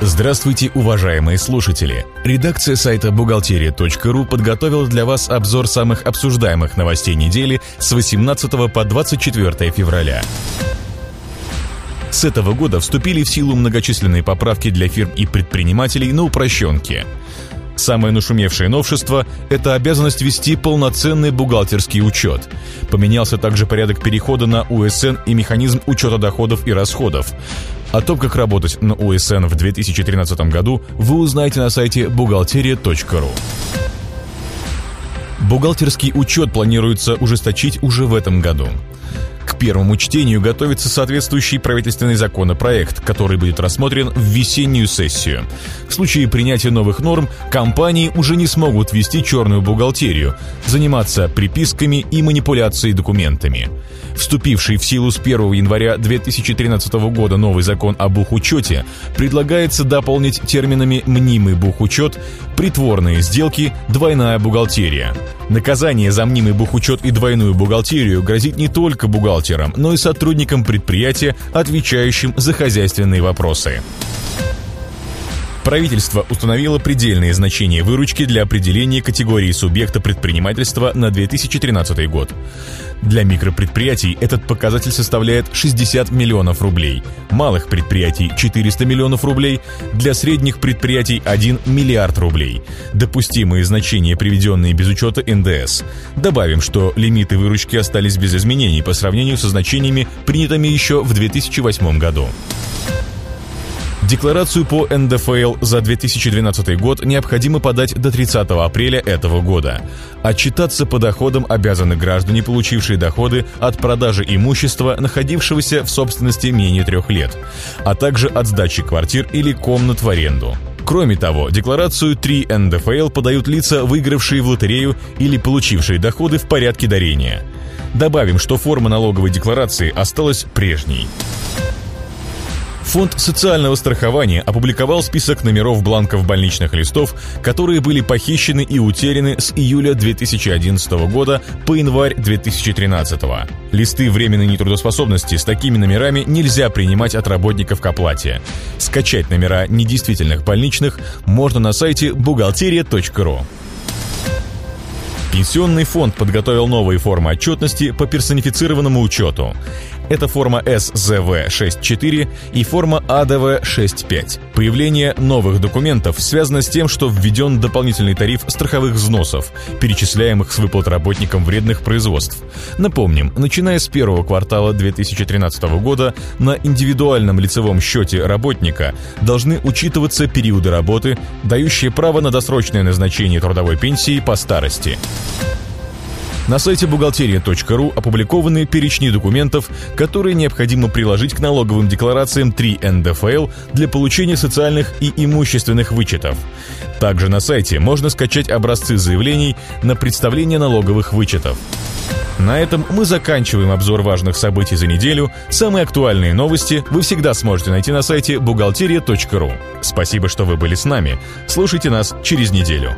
Здравствуйте, уважаемые слушатели! Редакция сайта бухгалтерия.ру подготовила для вас обзор самых обсуждаемых новостей недели с 18 по 24 февраля. С этого года вступили в силу многочисленные поправки для фирм и предпринимателей на упрощенке. Самое нашумевшее новшество – это обязанность вести полноценный бухгалтерский учет. Поменялся также порядок перехода на УСН и механизм учета доходов и расходов. О том, как работать на УСН в 2013 году, вы узнаете на сайте бухгалтерия.ру. Бухгалтерский учет планируется ужесточить уже в этом году. К первому чтению готовится соответствующий правительственный законопроект, который будет рассмотрен в весеннюю сессию. В случае принятия новых норм компании уже не смогут вести черную бухгалтерию, заниматься приписками и манипуляцией документами. Вступивший в силу с 1 января 2013 года новый закон о бухучете предлагается дополнить терминами «мнимый бухучет», «притворные сделки», «двойная бухгалтерия». Наказание за мнимый бухучет и двойную бухгалтерию грозит не только бухгалтерам, но и сотрудникам предприятия, отвечающим за хозяйственные вопросы. Правительство установило предельные значения выручки для определения категории субъекта предпринимательства на 2013 год. Для микропредприятий этот показатель составляет 60 миллионов рублей, малых предприятий 400 миллионов рублей, для средних предприятий 1 миллиард рублей. Допустимые значения, приведенные без учета НДС. Добавим, что лимиты выручки остались без изменений по сравнению со значениями, принятыми еще в 2008 году. Декларацию по НДФЛ за 2012 год необходимо подать до 30 апреля этого года. Отчитаться по доходам обязаны граждане, получившие доходы от продажи имущества, находившегося в собственности менее трех лет, а также от сдачи квартир или комнат в аренду. Кроме того, декларацию 3 НДФЛ подают лица, выигравшие в лотерею или получившие доходы в порядке дарения. Добавим, что форма налоговой декларации осталась прежней. Фонд социального страхования опубликовал список номеров бланков больничных листов, которые были похищены и утеряны с июля 2011 года по январь 2013. Листы временной нетрудоспособности с такими номерами нельзя принимать от работников к оплате. Скачать номера недействительных больничных можно на сайте бухгалтерия.ру. Пенсионный фонд подготовил новые формы отчетности по персонифицированному учету. Это форма СЗВ-64 и форма АДВ-65. Появление новых документов связано с тем, что введен дополнительный тариф страховых взносов, перечисляемых с выплат работникам вредных производств. Напомним, начиная с первого квартала 2013 года на индивидуальном лицевом счете работника должны учитываться периоды работы, дающие право на досрочное назначение трудовой пенсии по старости. На сайте бухгалтерия.ру опубликованы перечни документов, которые необходимо приложить к налоговым декларациям 3 НДФЛ для получения социальных и имущественных вычетов. Также на сайте можно скачать образцы заявлений на представление налоговых вычетов. На этом мы заканчиваем обзор важных событий за неделю. Самые актуальные новости вы всегда сможете найти на сайте бухгалтерия.ру. Спасибо, что вы были с нами. Слушайте нас через неделю.